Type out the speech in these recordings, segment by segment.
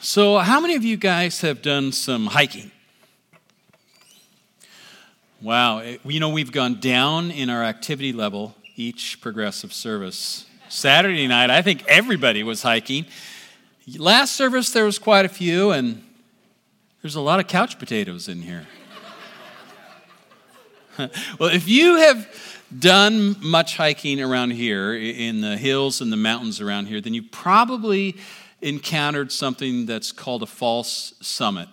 So, how many of you guys have done some hiking? Wow, eh, it- you know, we've gone down in our activity level each progressive service. Saturday night, I think everybody was hiking. Last service, there was quite a few, and there's a lot of couch potatoes in here. well, if you have done much hiking around here in the hills and the mountains around here, then you probably encountered something that's called a false summit.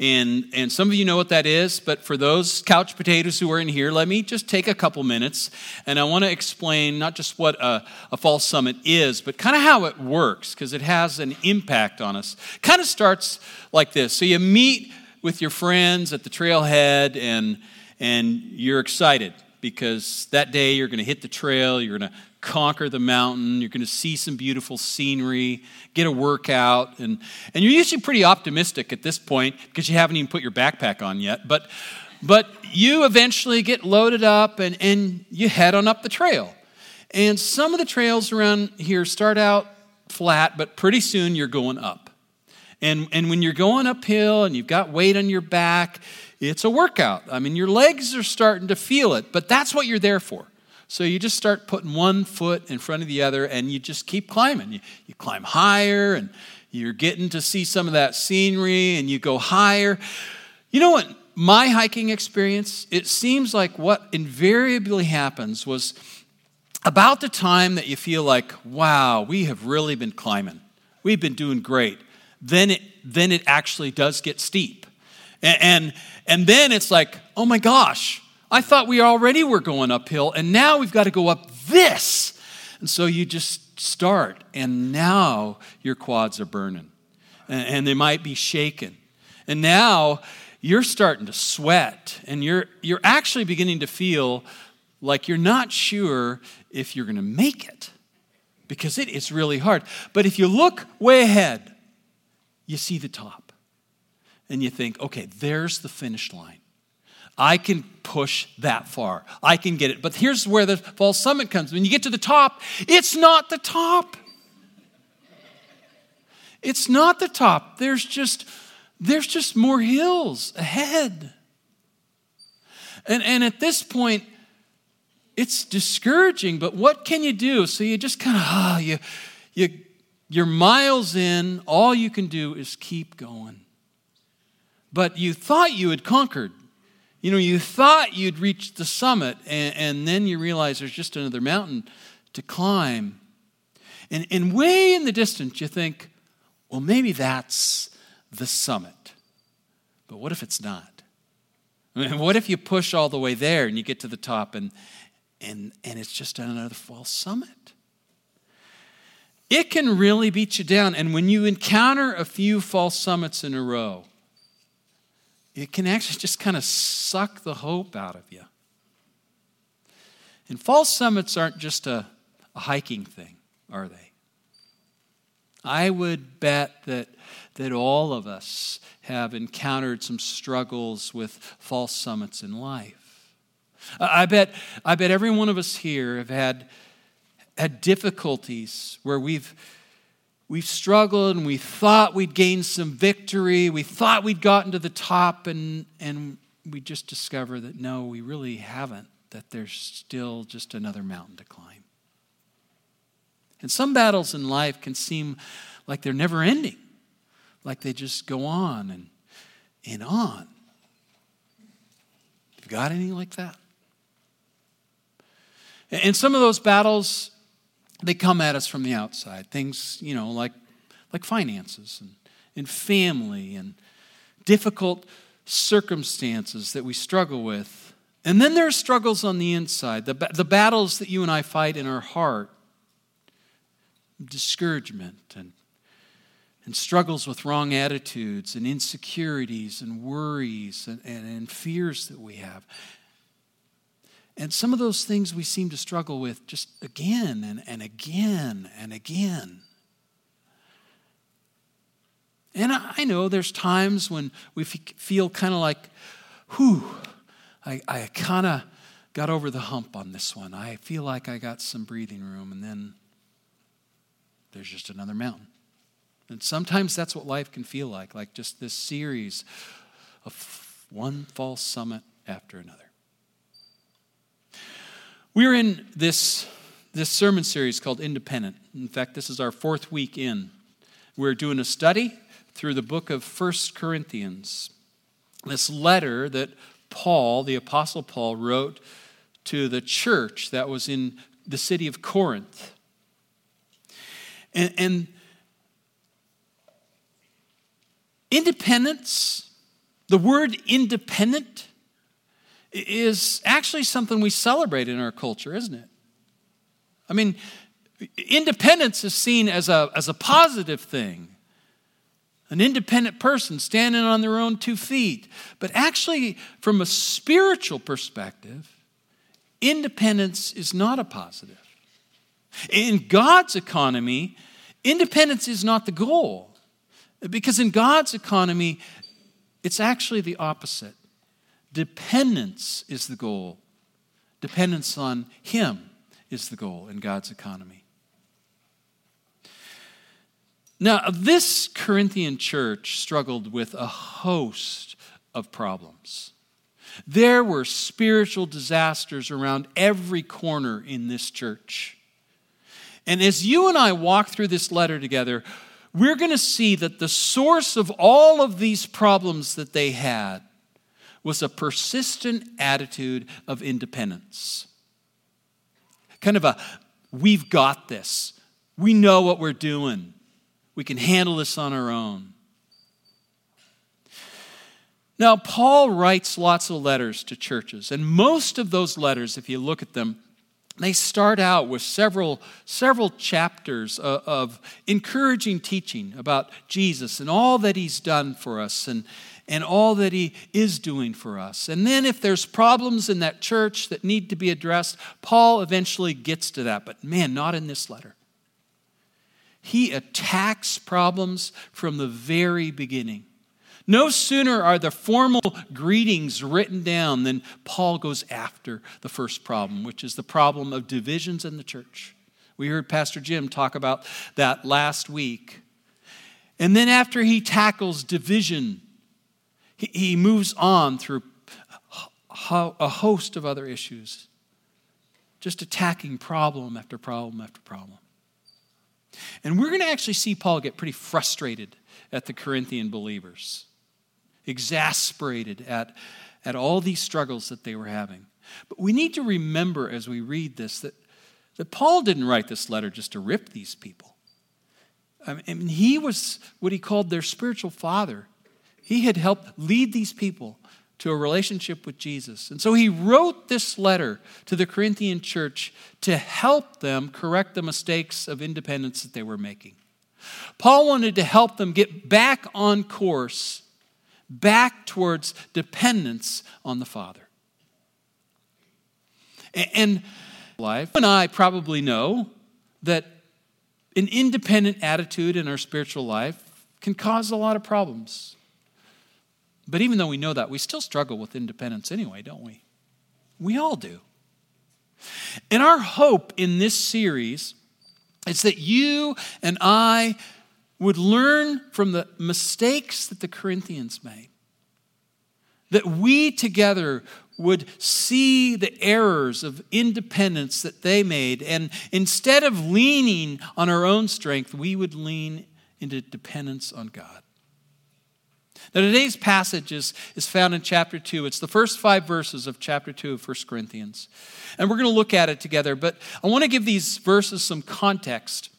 And, and some of you know what that is, but for those couch potatoes who are in here, let me just take a couple minutes and I want to explain not just what a, a false summit is, but kind of how it works because it has an impact on us. Kind of starts like this. So you meet with your friends at the trailhead and, and you're excited because that day you're going to hit the trail, you're going to conquer the mountain, you're going to see some beautiful scenery, get a workout, and, and you're usually pretty optimistic at this point because you haven't even put your backpack on yet. But, but you eventually get loaded up and, and you head on up the trail. And some of the trails around here start out flat, but pretty soon you're going up. And, and when you're going uphill and you've got weight on your back, it's a workout. I mean, your legs are starting to feel it, but that's what you're there for. So you just start putting one foot in front of the other and you just keep climbing. You, you climb higher and you're getting to see some of that scenery and you go higher. You know what? My hiking experience, it seems like what invariably happens was about the time that you feel like, wow, we have really been climbing. We've been doing great. Then it, then it actually does get steep. And, and, and then it's like, oh my gosh, I thought we already were going uphill, and now we've got to go up this. And so you just start, and now your quads are burning, and, they might be shaken. And now you're starting to sweat, and you're, you're actually beginning to feel like you're not sure if you're going to make it because it is really hard. But if you look way ahead, you see the top, and you think, okay, there's the finish line. I can push that far. I can get it. But here's where the false summit comes. When you get to the top, it's not the top. It's not the top. There's just there's just more hills ahead. And, and at this point, it's discouraging, but what can you do? So you just kind of, ah, oh, you, you, you're miles in, all you can do is keep going. But you thought you had conquered. You know, you thought you'd reached the summit, and, and then you realize there's just another mountain to climb. And, and way in the distance, you think, well, maybe that's the summit. But what if it's not? I mean, what if you push all the way there and you get to the top and, and, and it's just another false summit? It can really beat you down. And when you encounter a few false summits in a row, it can actually just kind of suck the hope out of you. And false summits aren't just a, a hiking thing, are they? I would bet that, that all of us have encountered some struggles with false summits in life. I bet, I bet every one of us here have had, had difficulties where we've we've struggled and we thought we'd gained some victory. We thought we'd gotten to the top, and, and we just discover that no, we really haven't, that there's still just another mountain to climb. And some battles in life can seem like they're never ending, like they just go on and, and on. You got any like that? And some of those battles they come at us from the outside. Things, you know, like, like finances and, and family and difficult circumstances that we struggle with. And then there are struggles on the inside, the, the battles that you and I fight in our heart discouragement and, and struggles with wrong attitudes and insecurities and worries and, and, and fears that we have. And some of those things we seem to struggle with just again and, and again and again. And I know there's times when we feel kind of like, whew, I, I kind of got over the hump on this one. I feel like I got some breathing room, and then there's just another mountain. And sometimes that's what life can feel like, like just this series of one false summit after another. We're in this, this sermon series called Independent. In fact, this is our fourth week in. We're doing a study through the book of First Corinthians, this letter that Paul, the Apostle Paul, wrote to the church that was in the city of Corinth. And, and Independence, the word independent, is actually something we celebrate in our culture, isn't it? I mean, independence is seen as a, as a positive thing. An independent person standing on their own two feet. But actually, from a spiritual perspective, independence is not a positive. In God's economy, independence is not the goal. Because in God's economy, it's actually the opposite. Dependence is the goal. Dependence on Him is the goal in God's economy. Now, this Corinthian church struggled with a host of problems. There were spiritual disasters around every corner in this church. And as you and I walk through this letter together, we're going to see that the source of all of these problems that they had was a persistent attitude of independence. Kind of a, we've got this. We know what we're doing. We can handle this on our own. Now, Paul writes lots of letters to churches, and most of those letters, if you look at them, they start out with several, several chapters of, of, encouraging teaching about Jesus and all that he's done for us and, and all that he is doing for us. And then, if there's problems in that church that need to be addressed, Paul eventually gets to that. But man, not in this letter. He attacks problems from the very beginning. No sooner are the formal greetings written down than Paul goes after the first problem, which is the problem of divisions in the church. We heard Pastor Jim talk about that last week. And then, after he tackles division, he, moves on through a host of other issues, just attacking problem after problem after problem. And we're going to actually see Paul get pretty frustrated at the Corinthian believers exasperated at, at all these struggles that they were having. But we need to remember as we read this that, that Paul didn't write this letter just to rip these people. I mean, he was what he called their spiritual father. He had helped lead these people to a relationship with Jesus. And so he wrote this letter to the Corinthian church to help them correct the mistakes of independence that they were making. Paul wanted to help them get back on course back towards dependence on the Father. And life, and I probably know that an independent attitude in our spiritual life can cause a lot of problems. But even though we know that, we still struggle with independence anyway, don't we? We all do. And our hope in this series is that you and I would learn from the mistakes that the Corinthians made. That we together would see the errors of independence that they made, and instead of leaning on our own strength, we would lean into dependence on God. Now, today's passage is, is found in chapter 2. It's the first five verses of chapter 2 of 1 Corinthians. And we're going to look at it together, but I want to give these verses some context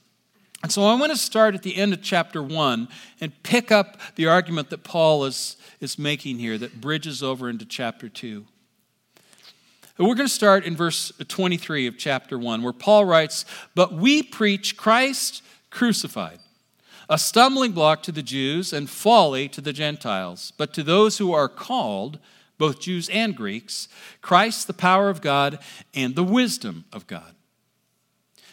and so I want to start at the end of chapter 1 and pick up the argument that Paul is, is making here that bridges over into chapter 2. And we're going to start in verse 23 of chapter 1, where Paul writes, But we preach Christ crucified, a stumbling block to the Jews and folly to the Gentiles. But to those who are called, both Jews and Greeks, Christ the power of God and the wisdom of God.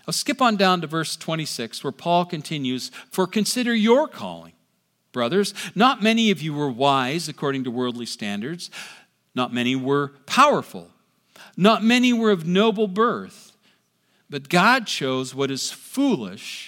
I'll skip on down to verse 26, where Paul continues For consider your calling, brothers. Not many of you were wise according to worldly standards, not many were powerful, not many were of noble birth. But God chose what is foolish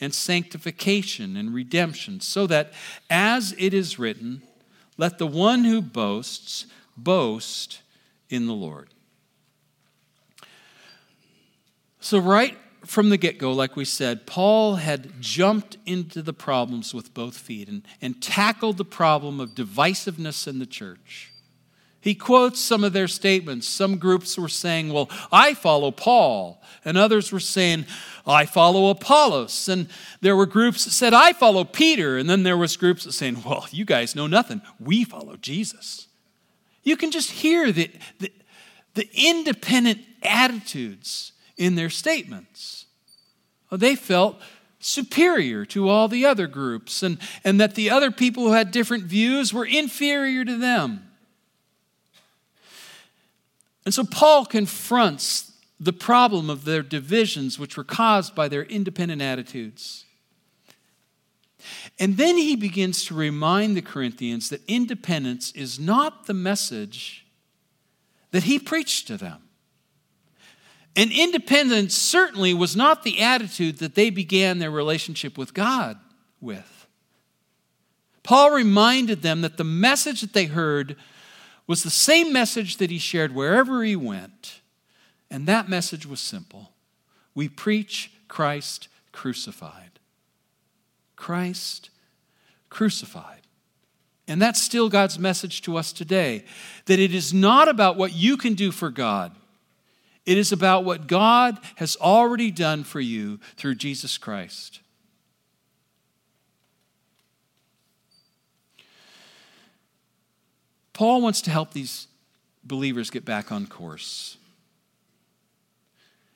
and sanctification and redemption, so that, as it is written, let the one who boasts boast in the Lord. So, right from the get go, like we said, Paul had jumped into the problems with both feet and, and tackled the problem of divisiveness in the church. He quotes some of their statements. Some groups were saying, Well, I follow Paul. And others were saying, I follow Apollos. And there were groups that said, I follow Peter. And then there was groups that saying, Well, you guys know nothing. We follow Jesus. You can just hear the, the, the independent attitudes in their statements. They felt superior to all the other groups, and, and that the other people who had different views were inferior to them. And so Paul confronts the problem of their divisions, which were caused by their independent attitudes. And then he begins to remind the Corinthians that independence is not the message that he preached to them. And independence certainly was not the attitude that they began their relationship with God with. Paul reminded them that the message that they heard was the same message that he shared wherever he went. And that message was simple we preach Christ crucified. Christ crucified. And that's still God's message to us today that it is not about what you can do for God. It is about what God has already done for you through Jesus Christ. Paul wants to help these believers get back on course.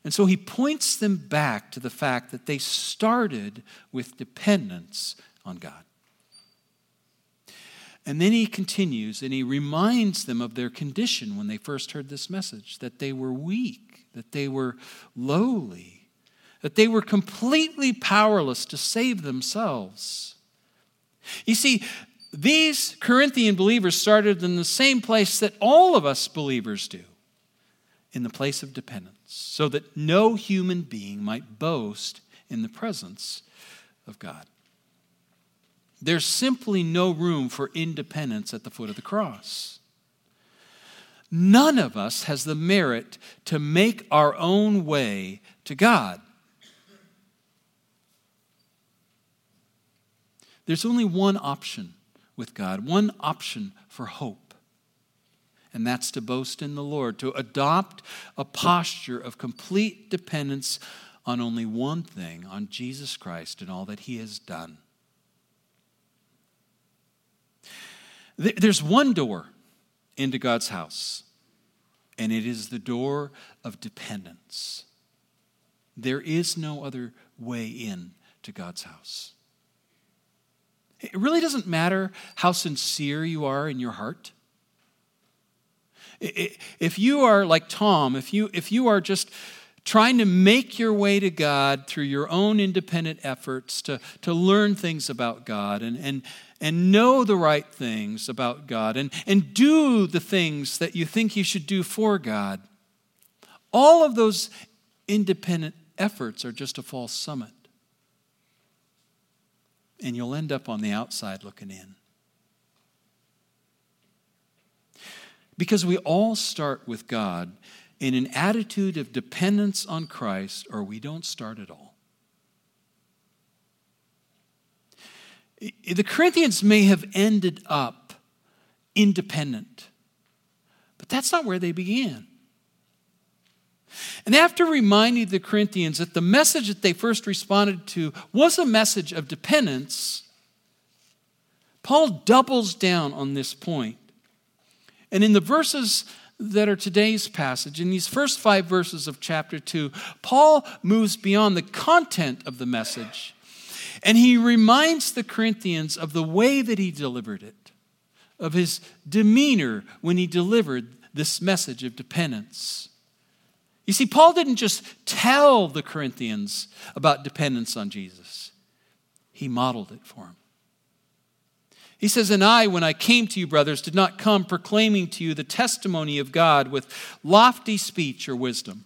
And so he points them back to the fact that they started with dependence on God. And then he continues and he reminds them of their condition when they first heard this message that they were weak, that they were lowly, that they were completely powerless to save themselves. You see, these Corinthian believers started in the same place that all of us believers do in the place of dependence, so that no human being might boast in the presence of God. There's simply no room for independence at the foot of the cross. None of us has the merit to make our own way to God. There's only one option with God, one option for hope. And that's to boast in the Lord, to adopt a posture of complete dependence on only one thing, on Jesus Christ and all that he has done. There's one door into God's house, and it is the door of dependence. There is no other way in to God's house. It really doesn't matter how sincere you are in your heart. If you are like Tom, if you, if you are just trying to make your way to God through your own independent efforts to, to learn things about God and, and, and know the right things about God and, and do the things that you think you should do for God, all of those independent efforts are just a false summit and you'll end up on the outside looking in. Because we all start with God in an attitude of dependence on Christ, or we don't start at all. The Corinthians may have ended up independent, but that's not where they began. And after reminding the Corinthians that the message that they first responded to was a message of dependence, Paul doubles down on this point. And in the verses that are today's passage, in these first five verses of chapter 2, Paul moves beyond the content of the message And he reminds the Corinthians of the way that he delivered it, of his demeanor when he delivered this message of dependence. You see, Paul didn't just tell the Corinthians about dependence on Jesus, he modeled it for them. He says, And I, when I came to you, brothers, did not come proclaiming to you the testimony of God with lofty speech or wisdom.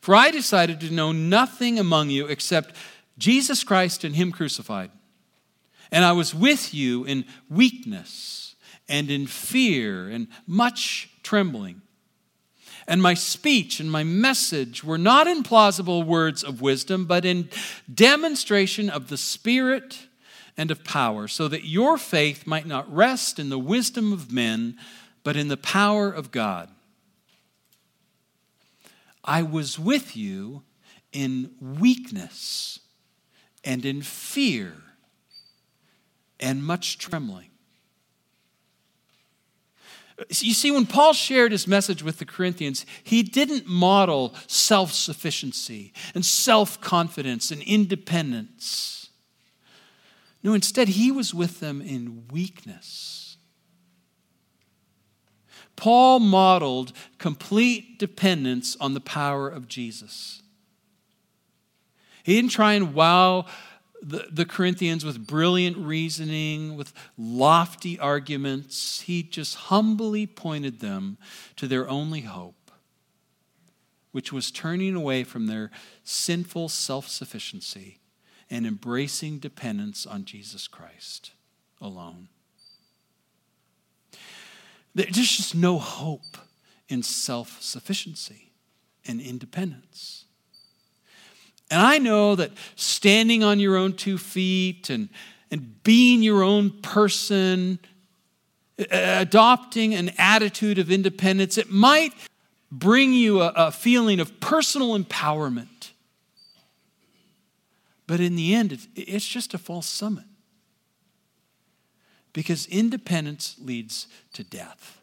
For I decided to know nothing among you except Jesus Christ and Him crucified. And I was with you in weakness and in fear and much trembling. And my speech and my message were not in plausible words of wisdom, but in demonstration of the Spirit and of power, so that your faith might not rest in the wisdom of men, but in the power of God. I was with you in weakness and in fear and much trembling. You see, when Paul shared his message with the Corinthians, he didn't model self sufficiency and self confidence and independence. No, instead, he was with them in weakness. Paul modeled complete dependence on the power of Jesus. He didn't try and wow the, the Corinthians with brilliant reasoning, with lofty arguments. He just humbly pointed them to their only hope, which was turning away from their sinful self sufficiency and embracing dependence on Jesus Christ alone. There's just no hope in self sufficiency and independence. And I know that standing on your own two feet and, and being your own person, adopting an attitude of independence, it might bring you a, a feeling of personal empowerment. But in the end, it's, it's just a false summit. Because independence leads to death.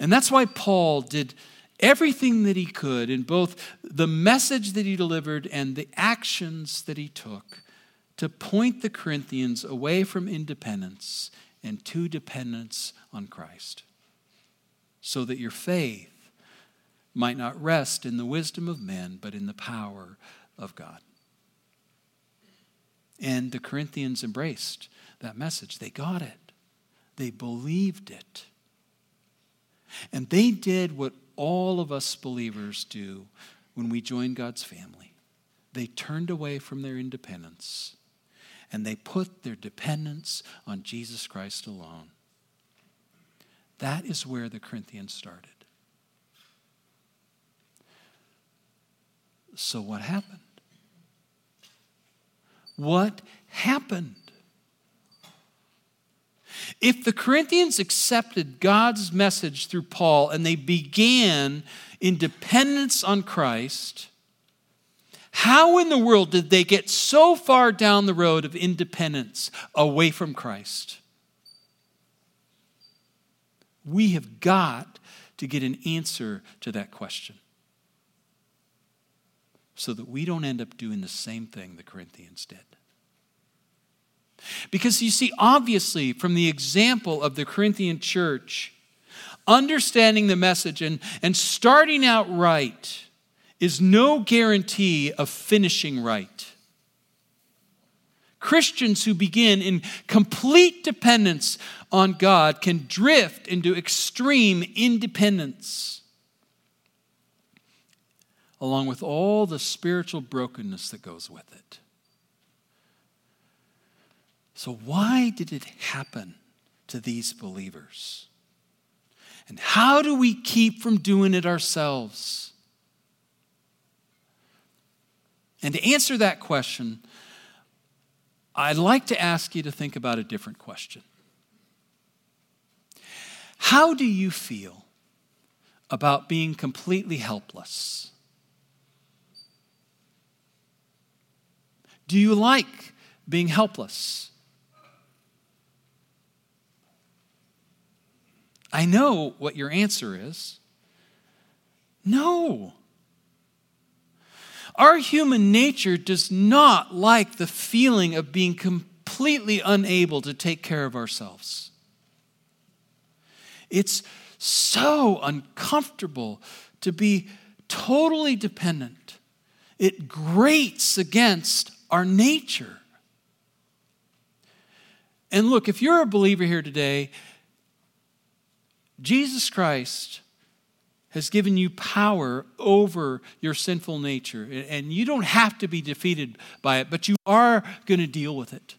And that's why Paul did everything that he could in both the message that he delivered and the actions that he took to point the Corinthians away from independence and to dependence on Christ, so that your faith might not rest in the wisdom of men, but in the power of God. And the Corinthians embraced that message. They got it, they believed it. And they did what all of us believers do when we join God's family. They turned away from their independence and they put their dependence on Jesus Christ alone. That is where the Corinthians started. So, what happened? What happened? If the Corinthians accepted God's message through Paul and they began in dependence on Christ, how in the world did they get so far down the road of independence away from Christ? We have got to get an answer to that question so that we don't end up doing the same thing the Corinthians did. Because you see, obviously, from the example of the Corinthian church, understanding the message and, and starting out right is no guarantee of finishing right. Christians who begin in complete dependence on God can drift into extreme independence, along with all the spiritual brokenness that goes with it. So, why did it happen to these believers? And how do we keep from doing it ourselves? And to answer that question, I'd like to ask you to think about a different question. How do you feel about being completely helpless? Do you like being helpless? I know what your answer is. No. Our human nature does not like the feeling of being completely unable to take care of ourselves. It's so uncomfortable to be totally dependent. It grates against our nature. And look, if you're a believer here today, Jesus Christ has given you power over your sinful nature. And you don't have to be defeated by it, but you are going to deal with it.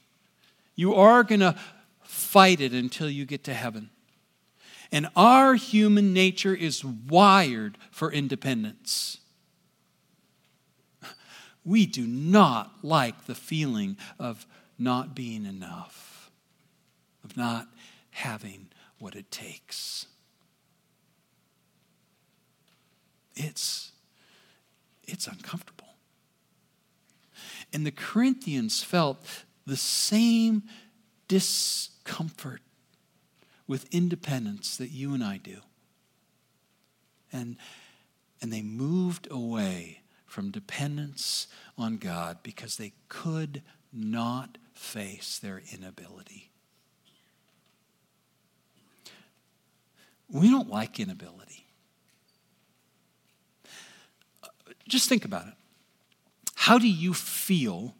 You are going to fight it until you get to heaven. And our human nature is wired for independence. We do not like the feeling of not being enough, of not having what it takes. It's, it's uncomfortable. And the Corinthians felt the same discomfort with independence that you and I do. And, and they moved away from dependence on God because they could not face their inability. We don't like inability. Uh, just think about it. How do you feel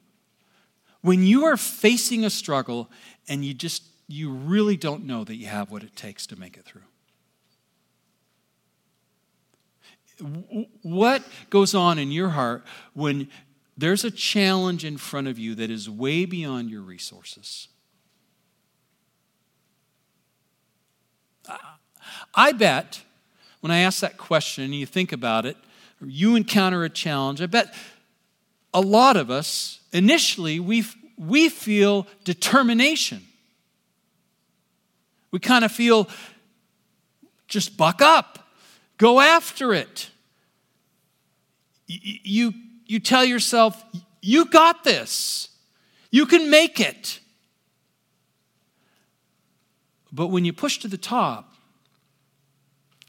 when you are facing a struggle and you just you really don't know that you have what it takes to make it through? What goes on in your heart when there's a challenge in front of you that is way beyond your resources? I bet when I ask that question and you think about it, you encounter a challenge, I bet a lot of us, initially, we, we feel determination. We kind of feel just buck up, go after it. You, you tell yourself, you got this, you can make it. But when you push to the top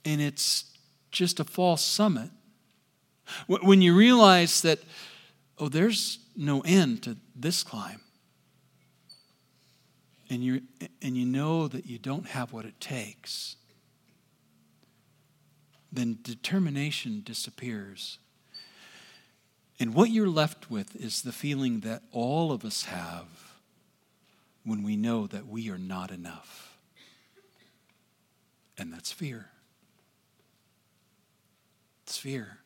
and it's just a false summit, when you realize that, oh, there's no end to this climb, and you and you know that you don't have what it takes, then determination disappears. And what you're left with is the feeling that all of us have when we know that we are not enough. And that's fear. Fear.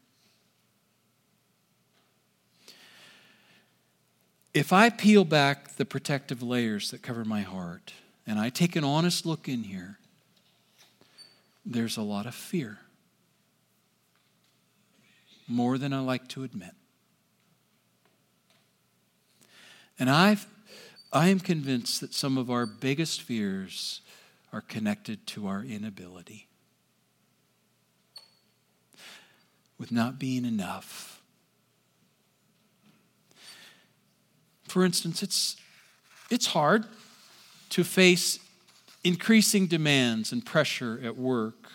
if I peel back the protective layers that cover my heart and I take an honest look in here, there's a lot of fear. More than I like to admit. And I've, I am convinced that some of our biggest fears are connected to our inability with not being enough For instance, it's, it's hard to face increasing demands and pressure at work.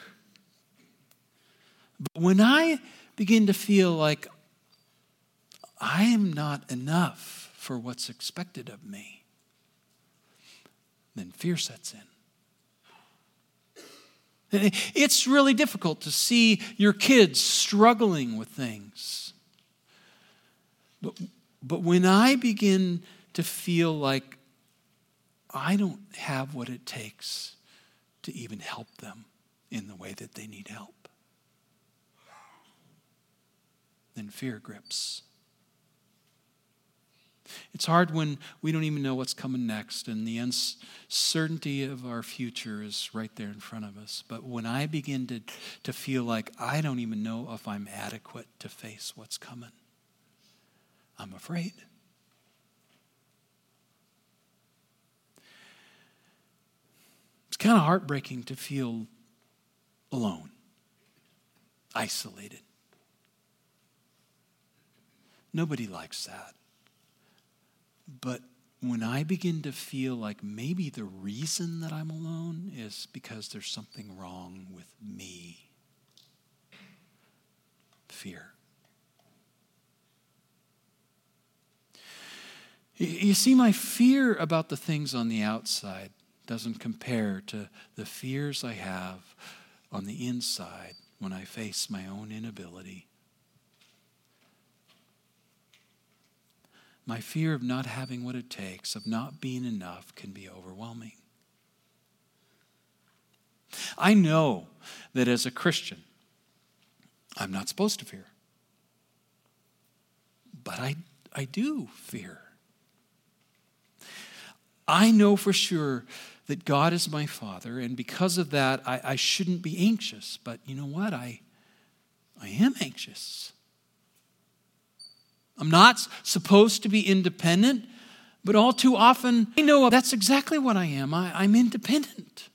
But when I begin to feel like I am not enough for what's expected of me, then fear sets in. It's really difficult to see your kids struggling with things. But but when I begin to feel like I don't have what it takes to even help them in the way that they need help, then fear grips. It's hard when we don't even know what's coming next and the uncertainty of our future is right there in front of us. But when I begin to, to feel like I don't even know if I'm adequate to face what's coming, I'm afraid. It's kind of heartbreaking to feel alone, isolated. Nobody likes that. But when I begin to feel like maybe the reason that I'm alone is because there's something wrong with me, fear. You see, my fear about the things on the outside doesn't compare to the fears I have on the inside when I face my own inability. My fear of not having what it takes, of not being enough, can be overwhelming. I know that as a Christian, I'm not supposed to fear. But I, I do fear. I know for sure that God is my Father, and because of that, I, I shouldn't be anxious. But you know what? I, I am anxious. I'm not supposed to be independent, but all too often I know that's exactly what I am. I, I'm independent.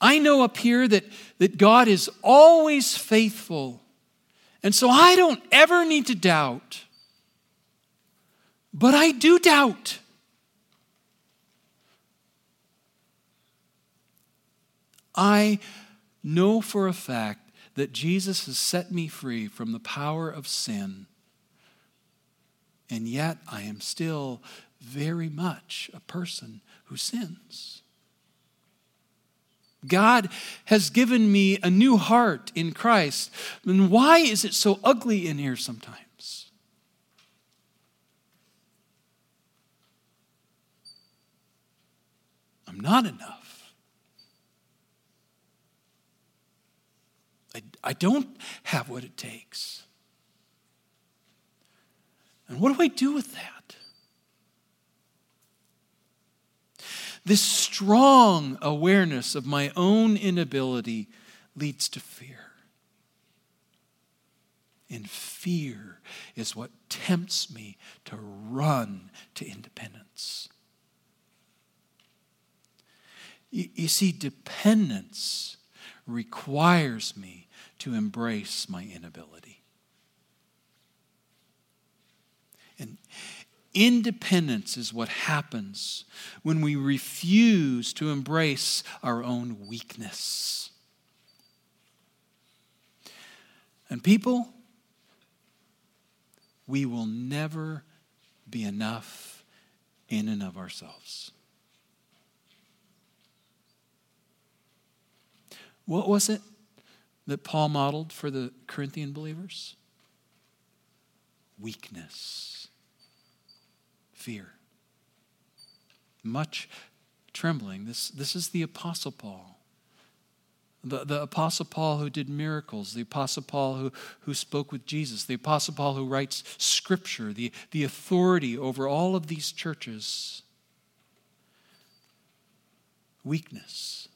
I know up here that, that God is always faithful. And so I don't ever need to doubt. But I do doubt. I know for a fact that Jesus has set me free from the power of sin. And yet I am still very much a person who sins. God has given me a new heart in Christ. And why is it so ugly in here sometimes? I'm not enough. I, don't have what it takes. And what do I do with that? This strong awareness of my own inability leads to fear. And fear is what tempts me to run to independence. You, you see, dependence requires me to embrace my inability. And Independence is what happens when we refuse to embrace our own weakness. And people, we will never be enough in and of ourselves. What was it that Paul modeled for the Corinthian believers? Weakness fear, much trembling. This, this is the Apostle Paul. The, the Apostle Paul who did miracles, the Apostle Paul who, who spoke with Jesus, the Apostle Paul who writes Scripture, the, the authority over all of these churches. Weakness,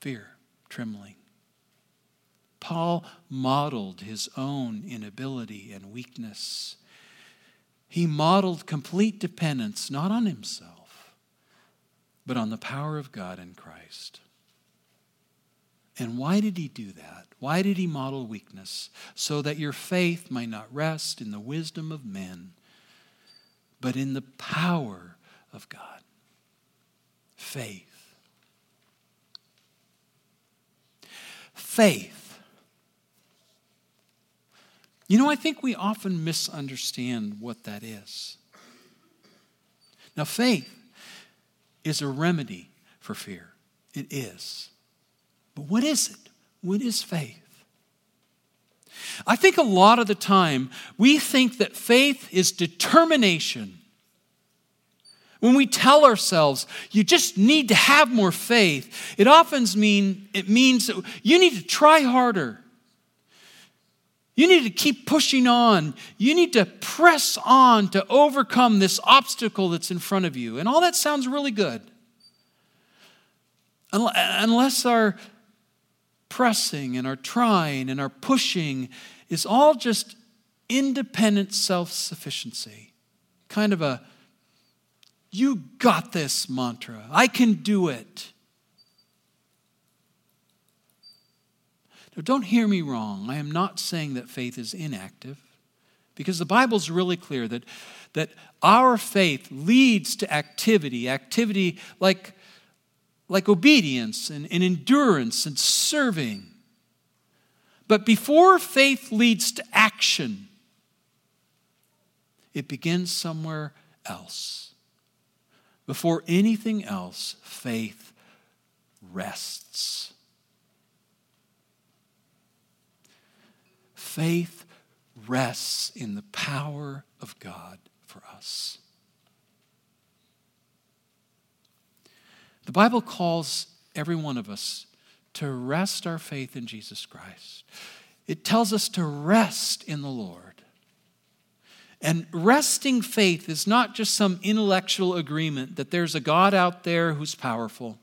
fear, trembling. Paul modeled his own inability and weakness he modeled complete dependence not on himself, but on the power of God in Christ. And why did he do that? Why did he model weakness? So that your faith might not rest in the wisdom of men, but in the power of God. Faith. Faith you know, I think we often misunderstand what that is. Now, faith is a remedy for fear. It is. But what is it? What is faith? I think a lot of the time we think that faith is determination. When we tell ourselves you just need to have more faith, it often mean it means that you need to try harder. You need to keep pushing on. You need to press on to overcome this obstacle that's in front of you. And all that sounds really good. Unless our pressing and our trying and our pushing is all just independent self sufficiency, kind of a you got this mantra. I can do it. Now, don't hear me wrong. I am not saying that faith is inactive because the Bible's really clear that, that our faith leads to activity, activity like, like obedience and, and endurance and serving. But before faith leads to action, it begins somewhere else. Before anything else, faith rests. Faith rests in the power of God for us. The Bible calls every one of us to rest our faith in Jesus Christ. It tells us to rest in the Lord. And resting faith is not just some intellectual agreement that there's a God out there who's powerful.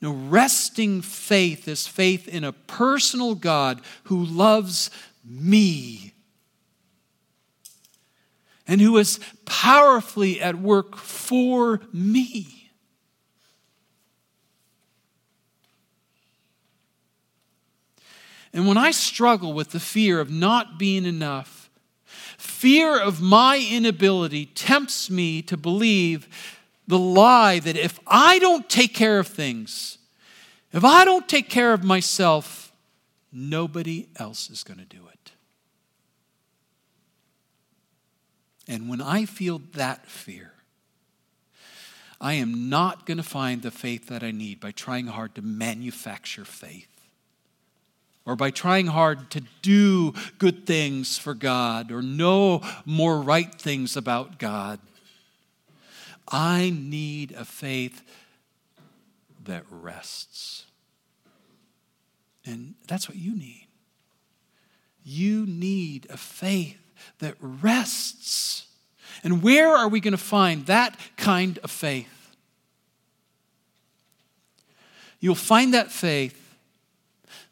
No, resting faith is faith in a personal God who loves me and who is powerfully at work for me. And when I struggle with the fear of not being enough, fear of my inability tempts me to believe the lie that if I don't take care of things, if I don't take care of myself, nobody else is going to do it. And when I feel that fear, I am not going to find the faith that I need by trying hard to manufacture faith or by trying hard to do good things for God or know more right things about God. I need a faith that rests. And that's what you need. You need a faith that rests. And where are we going to find that kind of faith? You'll find that faith,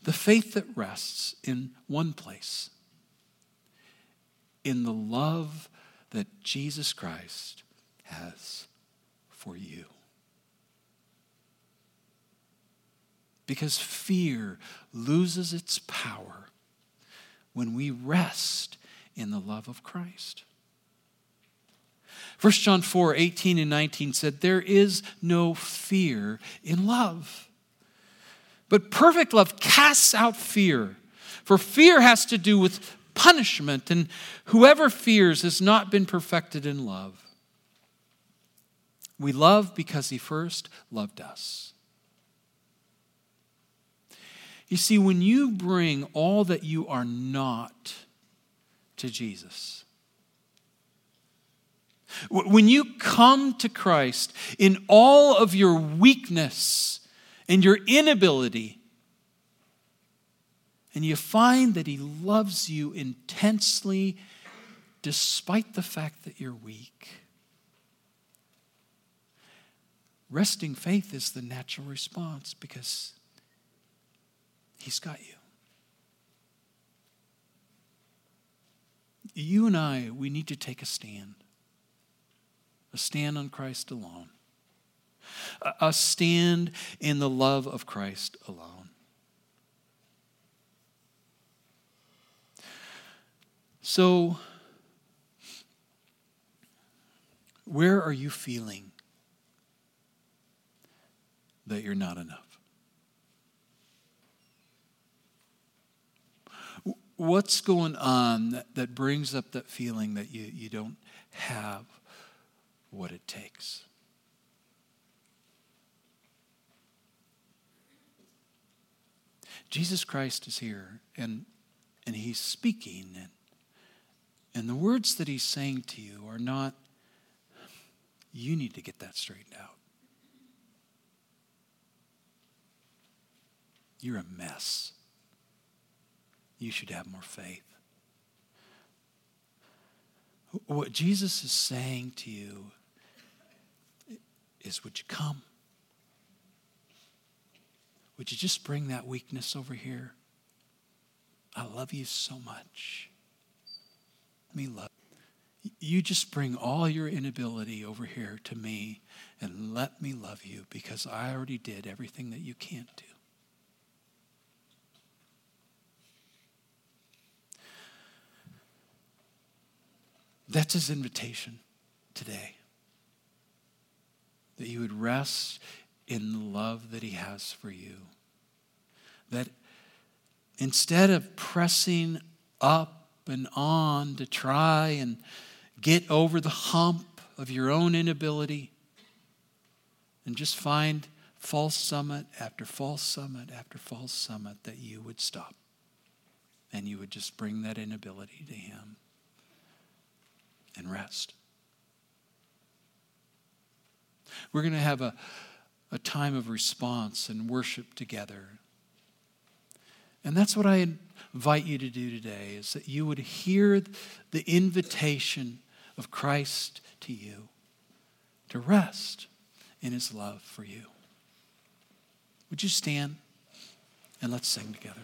the faith that rests, in one place in the love that Jesus Christ has for you. Because fear loses its power when we rest in the love of Christ. 1 John 4 18 and 19 said, There is no fear in love. But perfect love casts out fear, for fear has to do with punishment, and whoever fears has not been perfected in love. We love because he first loved us. You see, when you bring all that you are not to Jesus, when you come to Christ in all of your weakness and your inability, and you find that He loves you intensely despite the fact that you're weak. Resting faith is the natural response because He's got you. You and I, we need to take a stand. A stand on Christ alone. A stand in the love of Christ alone. So, where are you feeling that you're not enough? what's going on that, that brings up that feeling that you, you don't have what it takes? Jesus Christ is here and, and he's speaking, and, and the words that he's saying to you are not, you need to get that straightened out. You're a mess you should have more faith. What Jesus is saying to you is would you come? Would you just bring that weakness over here? I love you so much. Let me love. You just bring all your inability over here to me and let me love you because I already did everything that you can't do. That's his invitation today. That you would rest in the love that he has for you. That instead of pressing up and on to try and get over the hump of your own inability and just find false summit after false summit after false summit that you would stop and you would just bring that inability to Him and rest. We're going to have a, a time of response and worship together. And that's what I invite you to do today is that you would hear the invitation of Christ to you to rest in his love for you. Would you stand and let's sing together?